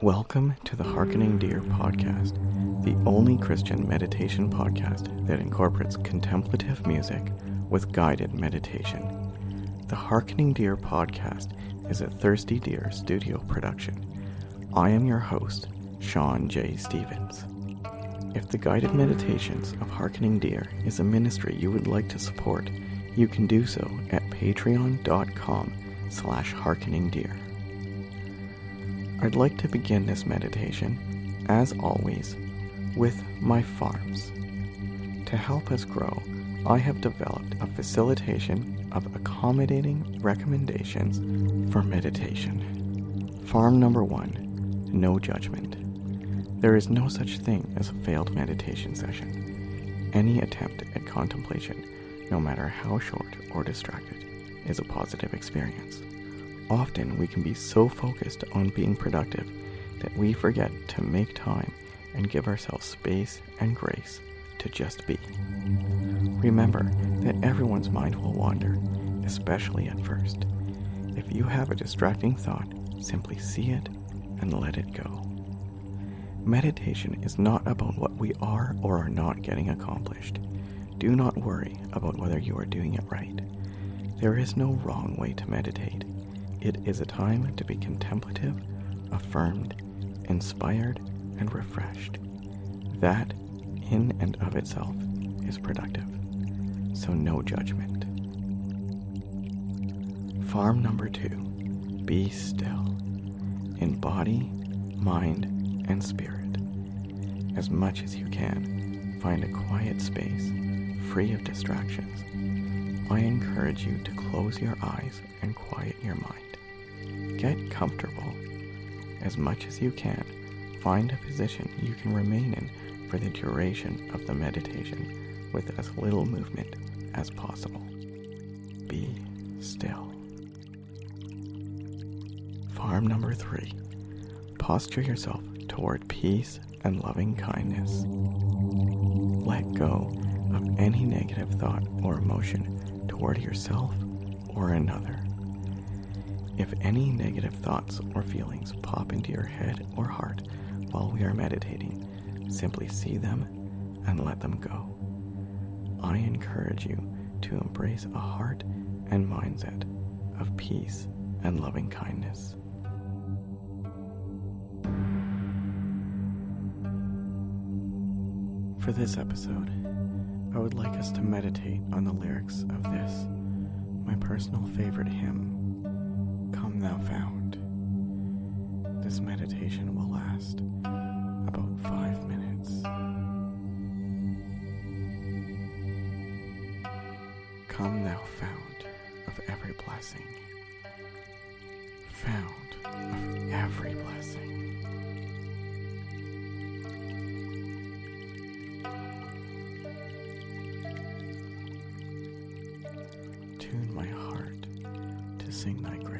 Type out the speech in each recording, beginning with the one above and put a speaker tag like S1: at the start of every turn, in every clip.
S1: Welcome to the Harkening Deer podcast, the only Christian meditation podcast that incorporates contemplative music with guided meditation. The Harkening Deer podcast is a Thirsty Deer studio production. I am your host, Sean J. Stevens. If the guided meditations of Harkening Deer is a ministry you would like to support, you can do so at patreon.com slash harkeningdeer. I'd like to begin this meditation, as always, with my farms. To help us grow, I have developed a facilitation of accommodating recommendations for meditation. Farm number one no judgment. There is no such thing as a failed meditation session. Any attempt at contemplation, no matter how short or distracted, is a positive experience. Often we can be so focused on being productive that we forget to make time and give ourselves space and grace to just be. Remember that everyone's mind will wander, especially at first. If you have a distracting thought, simply see it and let it go. Meditation is not about what we are or are not getting accomplished. Do not worry about whether you are doing it right. There is no wrong way to meditate. It is a time to be contemplative, affirmed, inspired, and refreshed. That, in and of itself, is productive. So, no judgment. Farm number two be still in body, mind, and spirit. As much as you can, find a quiet space free of distractions. I encourage you to close your eyes and quiet your mind. Get comfortable. As much as you can, find a position you can remain in for the duration of the meditation with as little movement as possible. Be still. Farm number three. Posture yourself toward peace and loving kindness. Let go of any negative thought or emotion toward yourself or another. If any negative thoughts or feelings pop into your head or heart while we are meditating, simply see them and let them go. I encourage you to embrace a heart and mindset of peace and loving kindness. For this episode, I would like us to meditate on the lyrics of this, my personal favorite hymn thou fount. This meditation will last about five minutes. Come, thou fount of every blessing, fount of every blessing. Tune my heart to sing thy grace.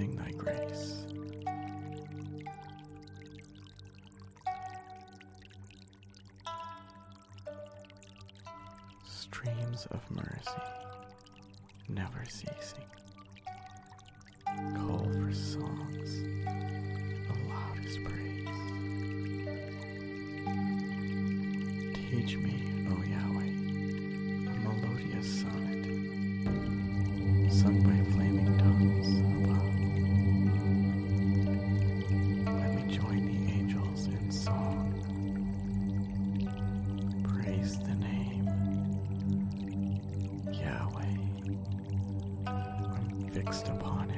S1: Sing thy grace. Streams of mercy, never ceasing, call for songs of loudest praise. Teach me, fixed upon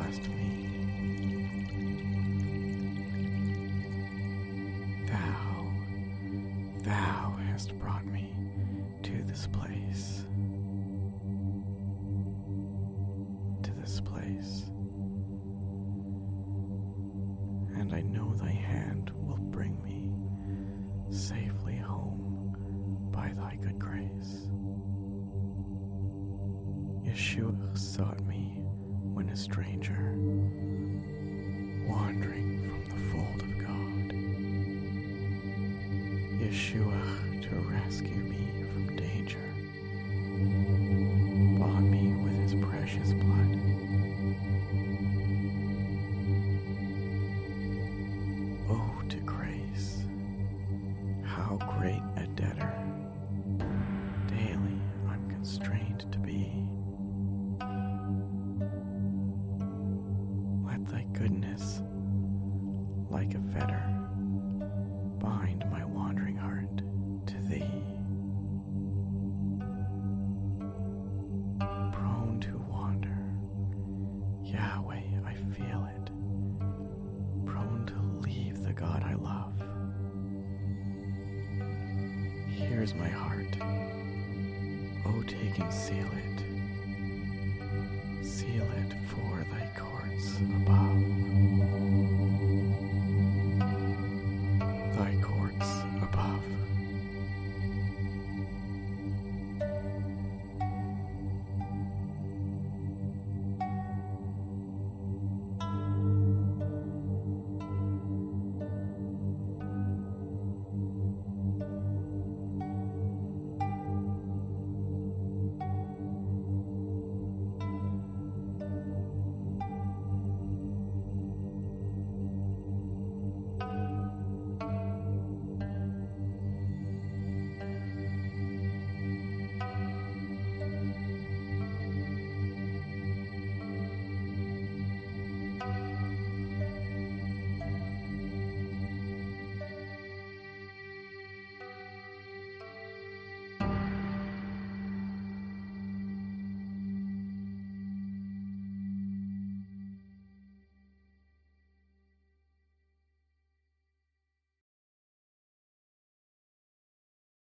S1: me. Thou, thou hast brought me to this place. To this place. And I know thy hand will bring me safely home by thy good grace. Yeshua sought me when a stranger, wandering from the fold of God. Yeshua to rescue me from danger, bought me with his precious blood. Oh, to grace, how great a debtor like a fetter, bind my wandering heart to thee. Prone to wander, Yahweh, I feel it. Prone to leave the God I love. Here's my heart. Oh, take and seal it. Seal it for thy courts above.